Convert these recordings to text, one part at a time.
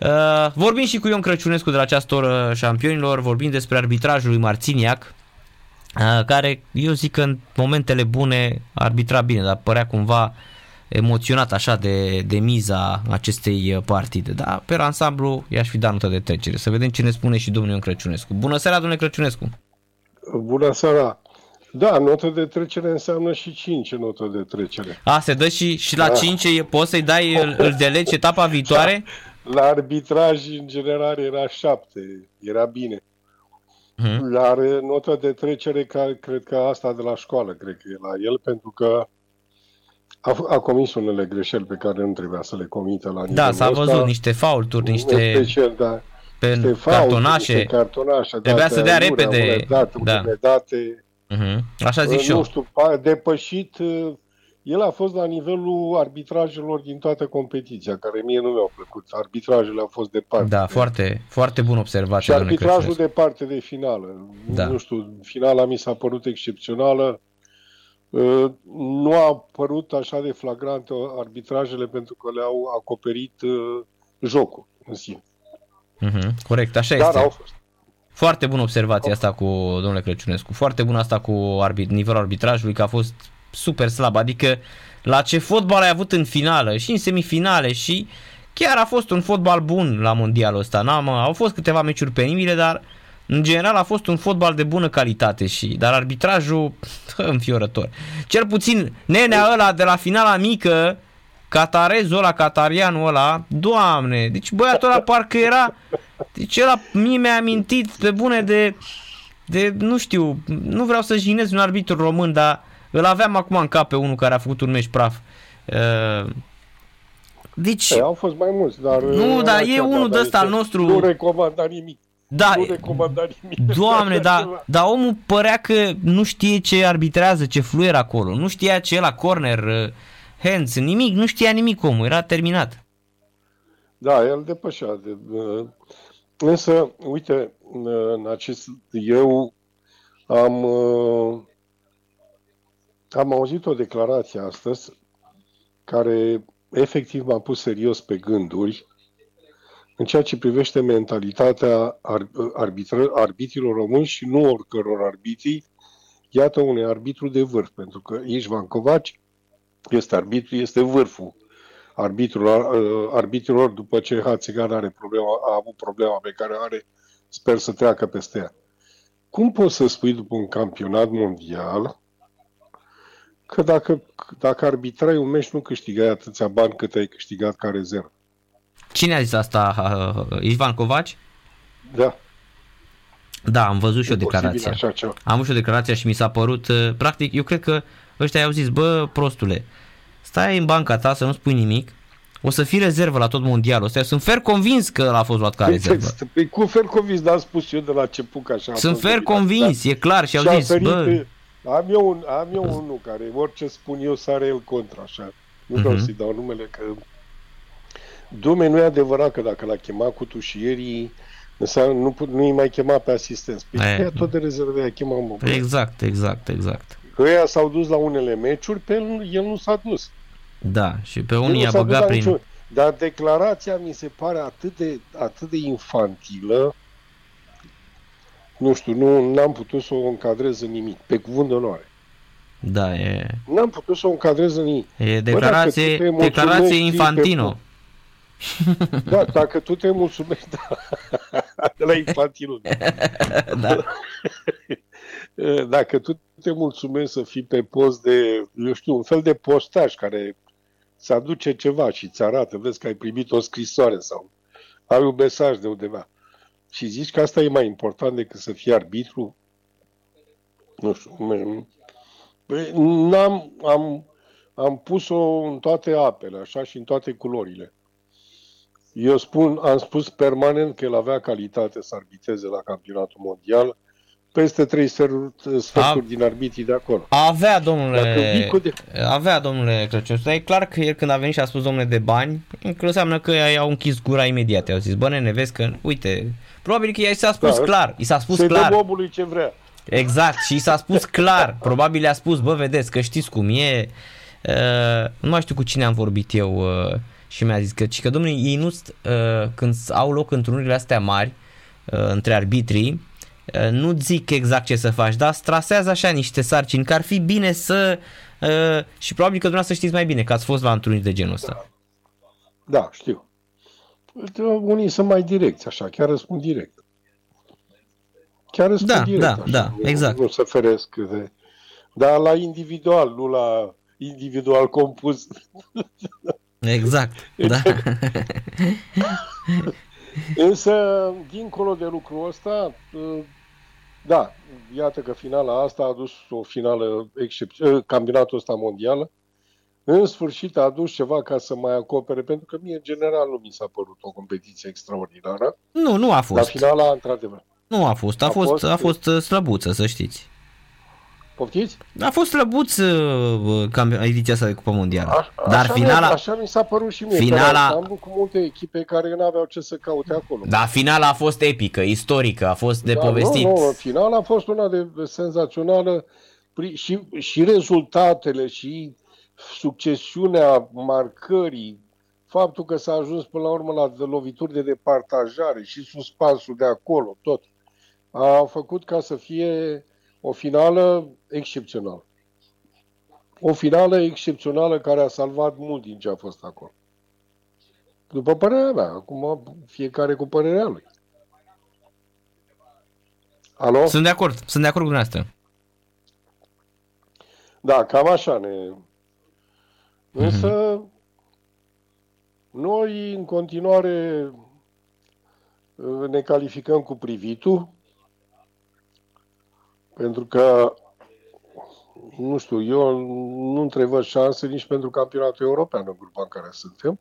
Uh, vorbim și cu Ion Crăciunescu de la această oră șampionilor, vorbim despre arbitrajul lui Marținiac, uh, care eu zic că în momentele bune arbitra bine, dar părea cumva emoționat așa de, de miza acestei uh, partide. Da, pe ansamblu i-aș fi dat notă de trecere. Să vedem ce ne spune și domnul Ion Crăciunescu. Bună seara, domnule Crăciunescu! Bună seara! Da, notă de trecere înseamnă și 5 notă de trecere. A, se dă și, și la da. 5 poți să-i dai, îl, îl delegi etapa viitoare? La arbitraj, în general, era 7. Era bine. Hmm. Dar notă de trecere, ca, cred că asta de la școală, cred că e la el, pentru că a, a comis unele greșeli pe care nu trebuia să le comită la nivelul Da, s-a văzut ăsta. niște faulturi, niște... Special, da. Pe niște cartonașe. Niște cartonașe. Trebuia să dea repede. Date, da. date. Uh-huh. Așa zic și eu. Nu știu, depășit, el a fost la nivelul arbitrajelor din toată competiția, care mie nu mi-au plăcut. Arbitrajele au fost departe. Da, foarte, foarte bun observație. Și arbitrajul departe de finală. Da. Nu știu, finala mi s-a părut excepțională. Nu a părut așa de flagrant arbitrajele pentru că le-au acoperit jocul în sine. Uh-huh. Corect, așa Dar este. au fost. Foarte bună observație asta cu domnule Crăciunescu. Foarte bună asta cu arbit, nivelul arbitrajului, că a fost super slab. Adică la ce fotbal ai avut în finală și în semifinale și chiar a fost un fotbal bun la mondialul ăsta. N-am, au fost câteva meciuri penibile, dar în general a fost un fotbal de bună calitate și dar arbitrajul înfiorător. Cel puțin nenea ăla de la finala mică, catarezul ăla, catarianul ăla, doamne, deci băiatul ăla parcă era deci ăla mie mi-a amintit pe bune de, de, nu știu, nu vreau să jignez un arbitru român, dar îl aveam acum în cap pe unul care a făcut un meci praf. Uh, deci... E, au fost mai mulți, dar... Nu, dar e unul de ăsta al nostru... Nu recomanda nimic. Da, nu recomanda nimic. Doamne, dar da, omul părea că nu știe ce arbitrează, ce fluier acolo. Nu știa ce e la corner, uh, hands, nimic, nu știa nimic omul, era terminat. Da, el depășea. De, uh, Însă, uite, în acest, eu am, am auzit o declarație astăzi care efectiv m-a pus serios pe gânduri în ceea ce privește mentalitatea arbitră, arbitrilor români și nu oricăror arbitrii, iată unui arbitru de vârf, pentru că Ișvan Covaci este arbitru, este vârful arbitrilor, uh, arbitrilor după ce Hațigan are problema, a avut problema pe care are, sper să treacă peste ea. Cum poți să spui după un campionat mondial că dacă, dacă arbitrai un meci nu câștigai atâția bani cât ai câștigat ca rezervă? Cine a zis asta? Uh, Ivan Covaci? Da. Da, am văzut și o declarație. Am văzut și o declarație și mi s-a părut, uh, practic, eu cred că ăștia au zis, bă, prostule, stai în banca ta să nu spui nimic, o să fii rezervă la tot mondialul ăsta. Sunt fer convins că a fost luat ca păi, rezervă. Păi cu fer convins, dar am spus eu de la început așa. Sunt fer convins, e clar și au zis, bă... Am eu, un, am eu unul care orice spun eu sare el contra, așa. Nu uh-huh. vreau mhm. să-i dau numele că... Dume, nu e adevărat că dacă l-a chemat cu tușierii, înseamnă, nu, nu-i mai chema pe asistenți. Păi e, tot de rezervă i-a chemat, mă. Exact, exact, exact. Că ăia s-au dus la unele meciuri, pe el, el nu s-a dus. Da, și pe unii i-a băgat prin... Niciun... Dar declarația mi se pare atât de, atât de infantilă, nu știu, nu am putut să o încadrez în nimic, pe cuvânt de onoare. Da, e... N-am putut să o încadrez în nimic. E declarație, Bă, declarație Infantino. Pe... Da, dacă tu te mulțumești, da. De la Infantino. da. Dacă tu te mulțumești să fii pe post de, eu știu, un fel de postaj care să aduce ceva și îți arată, vezi că ai primit o scrisoare sau ai un mesaj de undeva și zici că asta e mai important decât să fii arbitru, nu știu, n-am, am, am pus-o în toate apele, așa și în toate culorile. Eu spun, am spus permanent că el avea calitate să arbiteze la campionatul mondial, peste trei sferturi A... din arbitrii de acolo. Avea, domnule, de... avea, domnule Crăciun. E clar că el când a venit și a spus, domnule, de bani, înseamnă că ei au închis gura imediat. Au zis, bă, nene, vezi că, uite, probabil că i s-a spus da, clar. I s-a spus să clar. omului ce vrea. Exact, și i s-a spus clar. Probabil i-a spus, bă, vedeți că știți cum e. Uh, nu mai știu cu cine am vorbit eu uh, și mi-a zis că, că domnule, ei nu, uh, când au loc întrunurile astea mari uh, între arbitrii, uh, nu zic exact ce să faci, dar strasează așa niște sarcini, că ar fi bine să... Uh, și probabil că dumneavoastră știți mai bine că ați fost la întruniri de genul ăsta. Da, știu. Unii sunt mai direcți, așa, chiar răspund direct. Chiar răspund Da, direct, da, așa, da, nu, exact. Nu se feresc de... Dar la individual, nu la individual compus. Exact, da. Însă, dincolo de lucrul ăsta, da, iată că finala asta a adus o finală excepțională, campionatul ăsta mondial, în sfârșit a adus ceva ca să mai acopere, pentru că mie în general nu mi s-a părut o competiție extraordinară, Nu, nu a dar fost. finala, într-adevăr. Nu a fost, a, A fost, fost- a fost uh, slăbuță, să știți. Poftiți? A fost slăbuț uh, camp- ediția asta de Cupa Mondială. Aș- Dar așa finala, Mi, așa mi s-a părut și mie. finala- Pe ansamblu cu multe echipe care nu aveau ce să caute acolo. da, finala a fost epică, istorică, a fost de Da, povestit. Nu, nu, finala a fost una de, de senzațională pri- și, și rezultatele și succesiunea marcării, faptul că s-a ajuns până la urmă la lovituri de departajare și suspansul de acolo, tot, a făcut ca să fie o finală excepțională. O finală excepțională care a salvat mult din ce a fost acolo. După părerea mea, acum fiecare cu părerea lui. Alo? Sunt de acord, sunt de acord cu dumneavoastră. Da, cam așa ne... Însă, noi în continuare uh, ne calificăm cu privitul, pentru că, nu știu, eu nu întrevăd șanse nici pentru campionatul european în grupa în care suntem.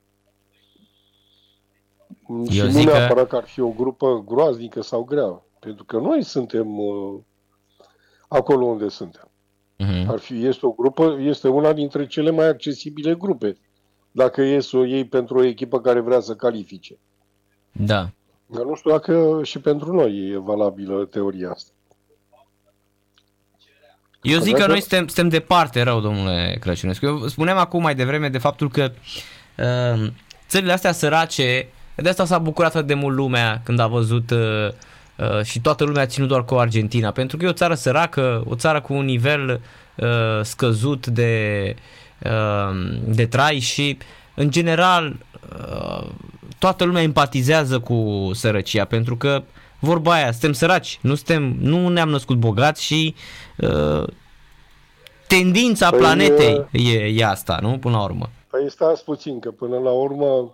și Eu nu zic că- neapărat că ar fi o grupă groaznică sau grea, pentru că noi suntem uh, acolo unde suntem. Mhm. Ar fi, este o grupă, este una dintre cele mai accesibile grupe, dacă e să o iei pentru o echipă care vrea să califice. Da. Dar nu știu dacă și pentru noi e valabilă teoria asta. Eu zic Așa că că- noi suntem, suntem departe rău, domnule Crăciunescu. Eu spuneam acum mai devreme de faptul că uh, țările astea sărace, de asta s-a bucurat atât de mult lumea când a văzut uh, uh, și toată lumea a ținut doar cu Argentina, pentru că e o țară săracă, o țară cu un nivel uh, scăzut de, uh, de trai și în general uh, toată lumea empatizează cu sărăcia, pentru că vorba aia, suntem săraci, nu, suntem, nu ne-am născut bogați și uh, tendința Păi, planetei e, e asta, nu? Până la urmă. Păi stați puțin, că până la urmă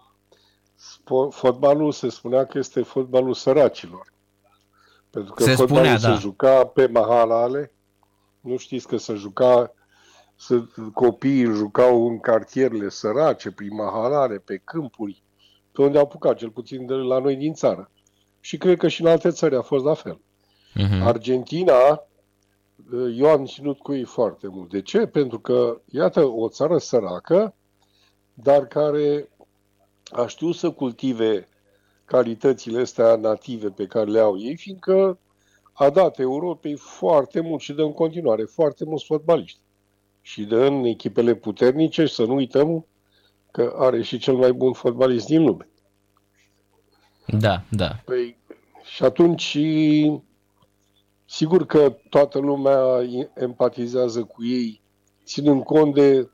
spo- fotbalul se spunea că este fotbalul săracilor. Pentru că Se fotbalul spunea, se da. juca pe mahalale, nu știți că se juca, să, copiii îl jucau în cartierele sărace, prin mahalale, pe câmpuri, pe unde au apucat, cel puțin de la noi din țară. Și cred că și în alte țări a fost la fel. Mhm. Argentina, eu am ținut cu ei foarte mult. De ce? Pentru că, iată, o țară săracă, dar care a știut să cultive calitățile astea native pe care le au ei, fiindcă a dat Europei foarte mult și dă în continuare foarte mulți fotbaliști. Și dă în echipele puternice și să nu uităm că are și cel mai bun fotbalist din lume. Da, da. Păi, și atunci, sigur că toată lumea empatizează cu ei, ținând cont de,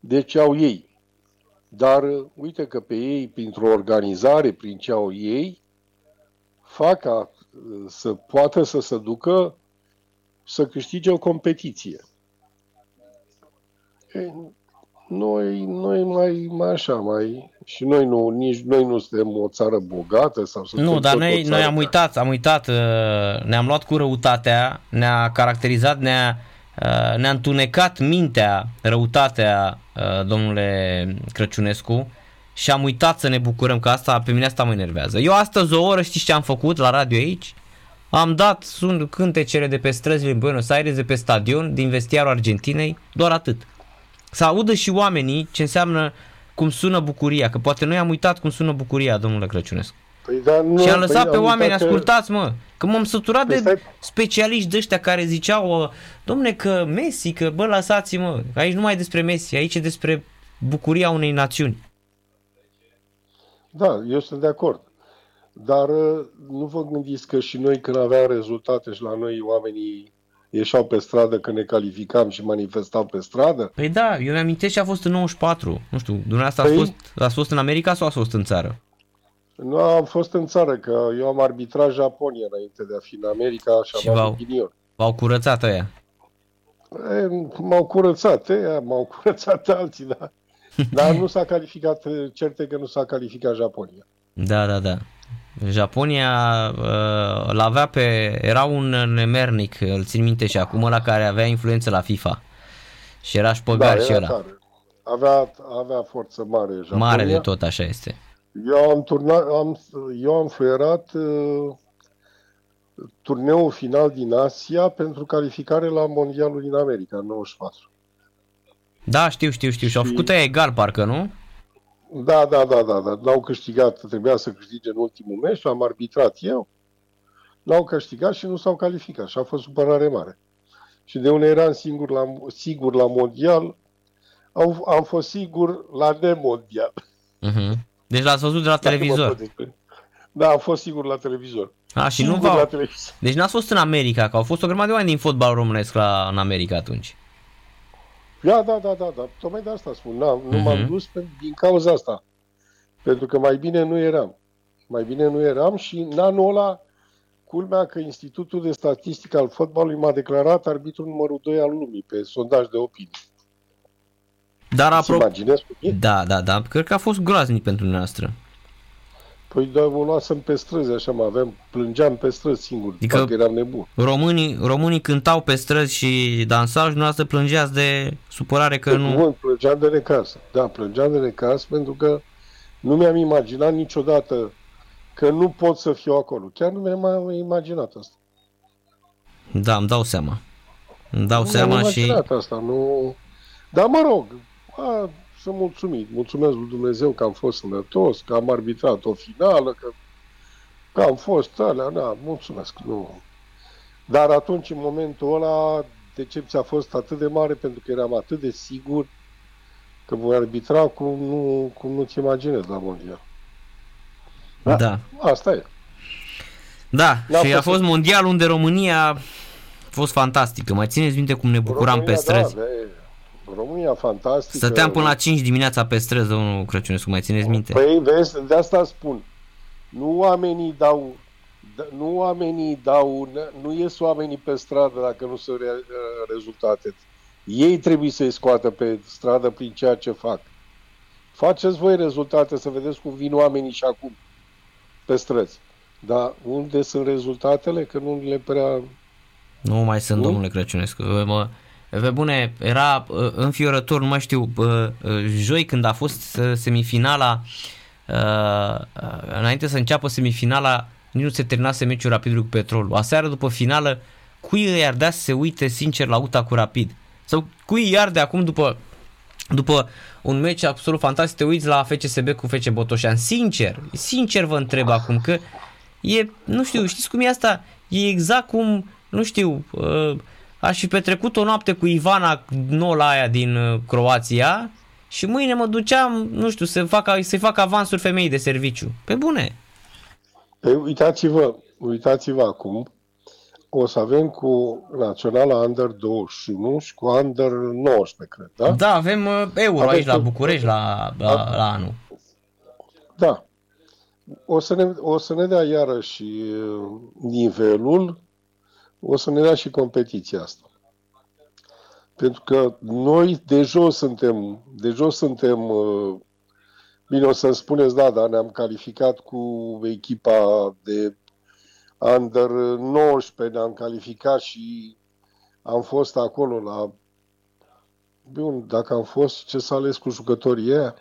de ce au ei. Dar uite că pe ei, printr-o organizare, prin ce au ei, fac ca uh, să poată să se ducă să câștige o competiție. Ei, noi, noi mai, mai așa, mai... Și noi nu, nici noi nu suntem o țară bogată sau suntem Nu, dar tot o noi, țară noi am care- uitat, am uitat, uh, ne-am luat cu răutatea, ne-a caracterizat, ne-a, uh, ne-a întunecat mintea, răutatea, uh, domnule Crăciunescu, și am uitat să ne bucurăm că asta, pe mine asta mă enervează. Eu astăzi o oră știți ce am făcut la radio aici? Am dat sun cântecele de pe străzile din Buenos Aires, de pe stadion, din vestiarul Argentinei, doar atât. Să audă și oamenii ce înseamnă cum sună bucuria, că poate noi am uitat cum sună bucuria, domnule Crăciunescu. Păi, dar nu, Și am lăsat păi, pe oameni, uitat că- ascultați mă, că m-am săturat Păi de stai- specialiști de ăștia care ziceau, uh, domne că Messi, că bă lăsați-mă, aici nu mai e despre Messi, aici e despre bucuria unei națiuni. Da, eu sunt de acord. Dar uh, nu vă gândiți că și noi când aveam rezultate și la noi oamenii ieșeau pe stradă când ne calificam și manifestau pe stradă? Păi da, eu mi-am și a fost în 94. Nu știu, dumneavoastră păi... ați, fost, ați fost în America sau ați fost în țară? Nu am fost în țară, că eu am arbitrat Japonia înainte de a fi în America și, și am v-au, v-au curățat ăia. E, m-au curățat, ăia, m-au curățat alții, da. Dar nu s-a calificat, certe că nu s-a calificat Japonia. Da, da, da. Japonia uh, l-avea pe... Era un nemernic, îl țin minte și acum la care avea influență la FIFA. Și era șpăgar da, și ăla. Tare. Avea, avea forță mare Japonia. Mare de tot, așa este. Eu am, turnat, am, eu am fluierat uh, turneul final din Asia pentru calificare la Mondialul din America, în 94. Da, știu, știu, știu. Și, și au făcut aia egal, parcă, nu? Da, da, da, da, da. N-au câștigat, trebuia să câștige în ultimul meci, am arbitrat eu. N-au câștigat și nu s-au calificat și a fost supărare mare. Și de unde eram singur la, sigur la mondial, au, am fost sigur la nemondial. Uh-huh. Deci l-ați văzut de la televizor. Da, am fost sigur la televizor. A, și sigur nu v-au... la televizor. Deci n-ați fost în America, că au fost o grămadă de oameni din fotbal românesc la, în America atunci. Da, da, da, da, da. Tocmai de asta spun. Na, nu uh-huh. m-am mhm. dus pe, din cauza asta. Pentru că mai bine nu eram. Mai bine nu eram și în anul ăla, culmea că Institutul de Statistică al Fotbalului m-a declarat arbitru numărul 2 al lumii pe sondaj de opinie. Dar apropo... Da, da, da. Cred că a fost groaznic pentru noastră. Păi da, o luasem pe străzi, așa mă aveam, plângeam pe străzi singur, adică parcă eram nebun. Românii, românii cântau pe străzi și dansau și să plângeați de supărare că de nu... Bun, plângeam de necas, da, plângeam de necas pentru că nu mi-am imaginat niciodată că nu pot să fiu acolo. Chiar nu mi-am imaginat asta. Da, îmi dau seama. Îmi dau nu seama și... asta, nu... Dar mă rog, a, sunt mulțumit. Mulțumesc lui Dumnezeu că am fost sănătos, că am arbitrat o finală, că, că am fost alea, da, mulțumesc. Nu. Dar atunci, în momentul ăla, decepția a fost atât de mare pentru că eram atât de sigur că voi arbitra cum nu, cum nu-ți imaginezi la mondial. Da. da. Asta e. Da, N-a și fost a fost mondial unde România a fost fantastică. Mai țineți minte cum ne bucuram România, pe străzi? Da, România fantastică. Stăteam până la 5 dimineața pe străzi, domnul Crăciunescu, mai țineți minte? Păi, vezi, de asta spun. Nu oamenii dau nu oamenii dau, nu ies oamenii pe stradă dacă nu sunt re, rezultate. Ei trebuie să-i scoată pe stradă prin ceea ce fac. Faceți voi rezultate să vedeți cum vin oamenii și acum pe străzi. Dar unde sunt rezultatele? Că nu le prea... Nu mai sunt, nu? domnule Crăciunescu. Mă, pe bune, era uh, înfiorător, nu mai știu, uh, uh, joi când a fost semifinala, înainte să înceapă semifinala, nici nu se terminase meciul Rapidului cu Petrolul. Aseară după finală, cui îi ar da să se uite sincer la UTA cu Rapid? Sau cui i-ar de acum după, după un meci absolut fantastic, te uiți la FCSB cu FC Botoșan? Sincer, sincer vă întreb acum că e, nu știu, știți cum e asta? E exact cum, nu știu, uh, aș fi petrecut o noapte cu Ivana Nola aia din uh, Croația și mâine mă duceam, nu știu, să fac, să fac avansuri femeii de serviciu. Pe bune. Păi uitați-vă, uitați-vă acum, o să avem cu Naționala Under 21 și cu Under 19, cred, da? Da, avem uh, euro avem aici la București la, la, la anul. Da. O să, ne, o să ne dea iarăși uh, nivelul o să ne dea și competiția asta. Pentru că noi de jos suntem, de jos suntem, uh, bine o să-mi spuneți, da, dar ne-am calificat cu echipa de Under 19, ne-am calificat și am fost acolo la... Bun, dacă am fost, ce s-a ales cu jucătorii ăia?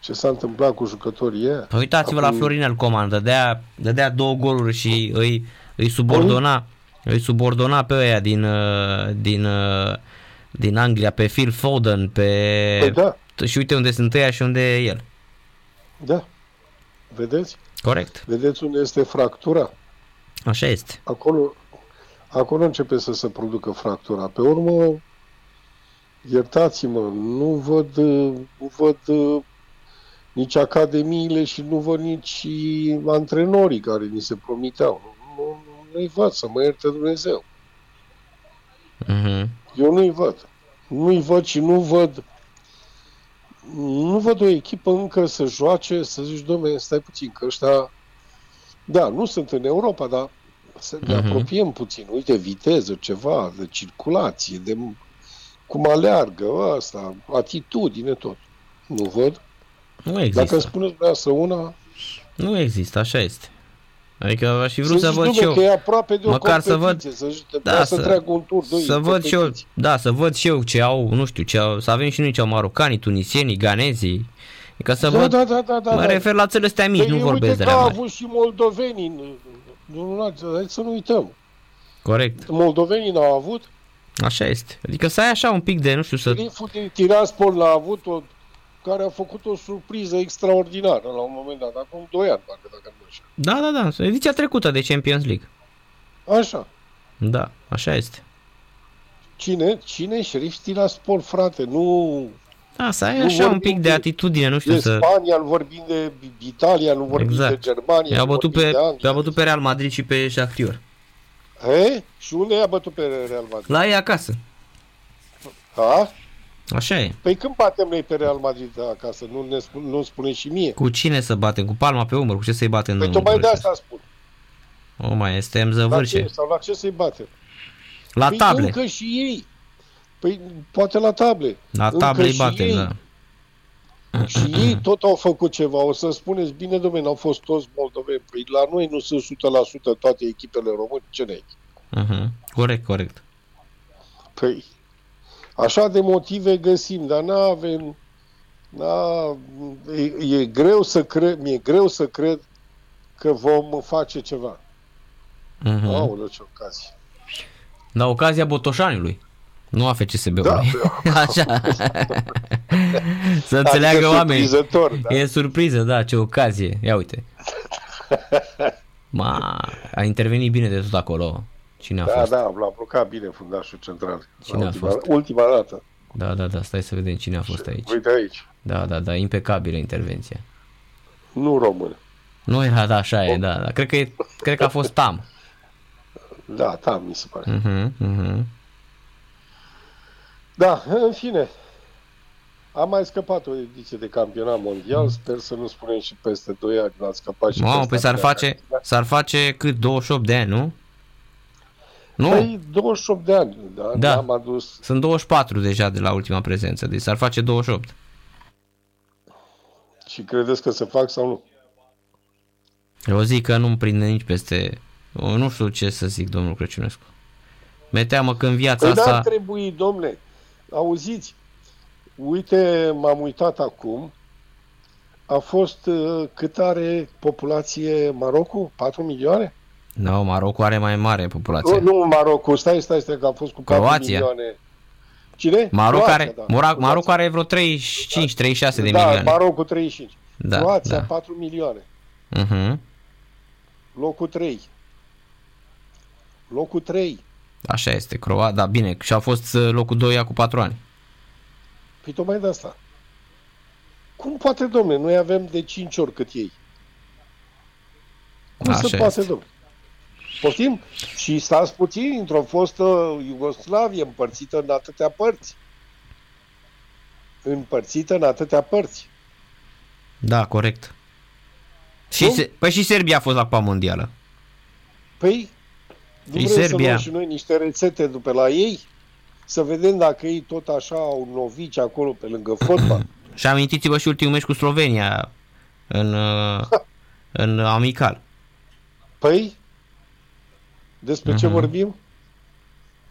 Ce s-a întâmplat cu jucătorii ăia? Păi uitați-vă Acum... la Florinel Coman, dădea, dădea două goluri și îi, îi subordona. Păi, îi subordona pe ăia din, uh, din, uh, din Anglia, pe Phil Foden, pe... Păi da. Și uite unde sunt ăia și unde e el. Da. Vedeți? Corect. Vedeți unde este fractura? Așa este. Acolo, acolo începe să se producă fractura. Pe urmă, iertați-mă, nu văd, nu văd nici academiile și nu văd nici antrenorii care ni se promiteau. Nu, nu-i văd, să mă ierte Dumnezeu. Mhm. Eu nu-i văd. Nu-i văd și nu văd nu văd o echipă încă să joace, să zici, domne, stai puțin, că ăștia, da, nu sunt în Europa, dar să ne Mhm. apropiem puțin. Uite, viteză, ceva, de circulație, de cum aleargă asta, atitudine, tot. Nu văd. Nu Dacă există. spuneți dumneavoastră una, Nu există, așa este. Adică aș fi vrut să să zici, văd domne, și eu. că e aproape de o Măcar să văd- competiție, să zici, Da, da, să, să- treacă un tur, doi, Să văd și eu, competiții. da, să văd și eu ce au, nu știu, ce au, să avem și noi ce au marocanii, tunisienii, ganezii. Adică să Da, văd, da, da, da, da, mă da. refer la țările astea mici, Păi, nu uite vorbesc de că la au mari. avut și moldovenii. Nu, nu, nu, hai să nu uităm. Corect, Moldovenii n-au avut. așa este. Adică să ai așa un pic de, nu știu, să... Șeriful din Tiraspol l-a avut o care a făcut o surpriză extraordinară la un moment dat, acum 2 ani, parcă dacă nu așa. Da, da, da, ediția trecută de Champions League. Așa. Da, așa este. Cine? Cine? Șerif Tiraspol, frate, nu... Da, să ai Nu așa un vorbim pic de de- atitudine, nu știu, De să... Spania, nu vorbim de Italia, nu vorbim Exact. de Germania, I-a nu bătut vorbim pe, de Anglia. i-a bătut pe Real Madrid și pe Shakhtar. He? Și unde i-a bătut pe Real Madrid? La ei acasă. Ha? Așa e. Păi când batem noi pe Real Madrid acasă? Nu ne spun, nu spune și mie. Cu cine să batem? Cu palma pe umăr? Cu ce să-i batem? Păi în tocmai de umăr? asta spun. O mai este La zăvârșe. ce, sau la ce să-i batem? La păi table. încă și ei. Păi poate la table. La încă table îi și batem, ei. da. Și ei tot au făcut ceva. O să spuneți, bine, domnule, au fost toți moldoveni. Păi la noi nu sunt 100% toate echipele române. Ce ne Uh-huh. Corect, corect. Păi, așa de motive găsim, dar nu avem... Na, e, e, greu să cred, mi-e greu să cred că vom face ceva. Uh-huh. Aoleu, ce ocazie. La ocazia Botoșaniului. Nu a FCSB-ului. Da, Așa. să înțeleagă Adică oamenii. surprinzător, da? E surpriză, da, ce ocazie. Ia uite. Ma, a intervenit bine de tot acolo. Cine a Da, fost? da, l-a blocat bine fundașul central. Cine a ultima, fost? ultima dată. Da, da, da, stai să vedem cine a fost aici. Uite aici. Da, da, da, impecabilă intervenția. Nu român. Nu era, da, așa e, da, da. Cred că, e, cred că a fost Tam. Da, da, mi se pare. Uh-huh, uh-huh. Da, în fine. Am mai scăpat o ediție de campionat mondial. Sper să nu spunem și peste 2 ani n-ați scăpat și Mamă, peste păi s-ar atâtea face, ani. s-ar face cât 28 de ani, nu? Nu? Păi 28 de ani, da? Da. Am adus. Sunt 24 deja de la ultima prezență, deci s-ar face 28. Și credeți că se fac sau nu? Eu zic că nu-mi prinde nici peste... Eu nu știu ce să zic, domnul Crăciunescu. Mi-e teamă că în viața Păi asta... n-ar trebui, domne. Auziți, uite, m-am uitat acum. A fost uh, cât are populație Marocul? 4 milioane? Nu, no, Marocu are mai mare populație. Nu, nu Marocul, stai, stai, stai, că a fost cu 4 Croația. milioane. Cine? Maroc Croația, are, da. Mora, Croația. Maroc are vreo 35-36 de da, milioane. Marocul 35. Da, Croația da. 4 milioane. Uh-huh. Locul 3. Locul 3. Așa este, Croa, da, bine, și a fost uh, locul 2 cu 4 ani. Păi tocmai de asta. Cum poate, domne? Noi avem de 5 ori cât ei. Cum Așa se poate, este. domne? Poftim? Și stați puțin într-o fostă Iugoslavie împărțită în atâtea părți. Împărțită în atâtea părți. Da, corect. Și Nu? se, păi și Serbia a fost la Cupa Mondială. Păi, nu Și vrem să Serbia. luăm și noi niște rețete după la ei? Să vedem dacă ei tot așa au novici acolo pe lângă fotbal. Și amintiți-vă și ultimul meci cu Slovenia în, uh, în amical. Păi, despre ce Mhm. vorbim?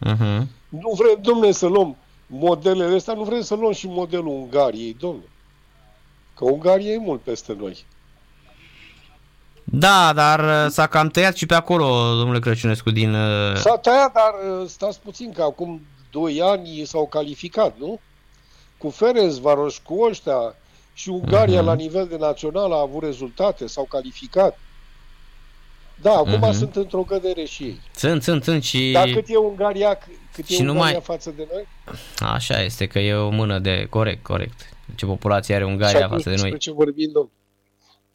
Uh-huh. Nu vrem, domne, să luăm modelele astea, nu vrem să luăm și modelul Ungariei, domne. Că Ungaria e mult peste noi. Da, dar uh, s-a cam tăiat și pe acolo, domnule Crăciunescu, din... uh, S-a tăiat, dar uh, stați puțin, că acum 2 ani s-au calificat, nu? Cu Ferenc Varoș, cu ăștia și Ungaria Mhm. la nivel de național a avut rezultate, s-au calificat. Da, acum Mhm. sunt într-o cădere și ei. Sunt, sunt, sunt și... Dar cât e Ungaria, cât e Și Ungaria numai- față de noi? Așa este, că e o mână de... Corect, corect. Ce populație are Ungaria față de noi? ce vorbim, domn.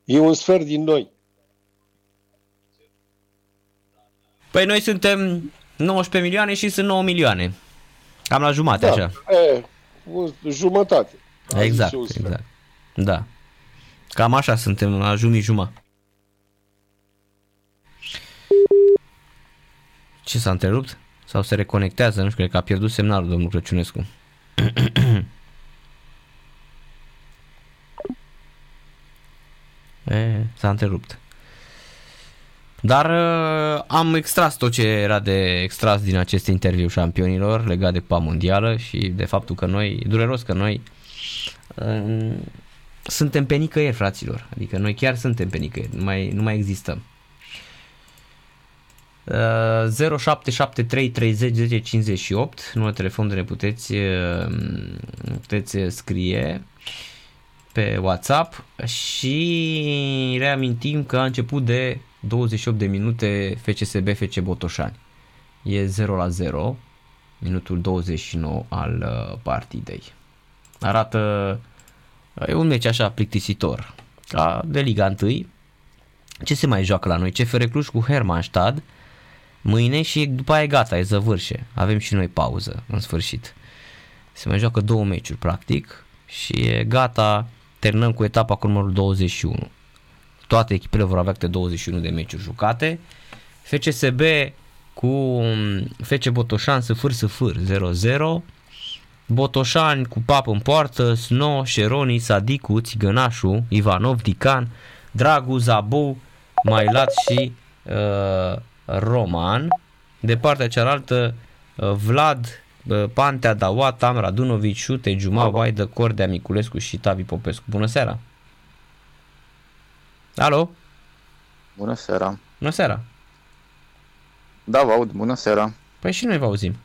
E un sfert din noi. Păi noi suntem 19 milioane și sunt 9 milioane. Cam la jumate, da, așa. E, jumătate. Exact, exact. Da. Cam așa suntem, la jumii jumătate. Ce s-a întrerupt? Sau se reconectează? Nu știu, cred că a pierdut semnalul domnul Crăciunescu. e, s-a întrerupt. Dar uh, am extras tot ce era de extras din acest interviu șampionilor legat de Cupa Mondială și de faptul că noi, dureros că noi uh, suntem pe nicăieri, fraților. Adică noi chiar suntem pe nicăieri, nu mai, nu mai existăm. 0773 30 10 58 numărul telefon de ne puteți, uh, puteți scrie pe WhatsApp și reamintim că a început de 28 de minute FCSB FC Botoșani. E 0 la 0, minutul 29 al uh, partidei. Arată e un meci așa plictisitor, ca de Liga 1. Ce se mai joacă la noi? CFR Cluj cu Hermannstad mâine și după aia e gata, e zăvârșe. Avem și noi pauză, în sfârșit. Se mai joacă două meciuri, practic, și e gata, terminăm cu etapa cu numărul 21. Toate echipele vor avea câte 21 de meciuri jucate. FCSB cu um, FC Botoșan săfâr săfâr 0-0. Botoșani cu pap în poartă, Sno, Șeroni, Sadicu, Țigănașu, Ivanov, Dican, Dragu, Zabu, Mailat și uh, Roman. De partea cealaltă, uh, Vlad, uh, Pantea, Daua, Tam, Radunovici, Șute, Juma, Vaidă, Cordea, Miculescu și Tavi Popescu. Bună seara! Alo? Bună seara! Bună seara! Da, vă aud, bună seara! Păi și noi vă auzim.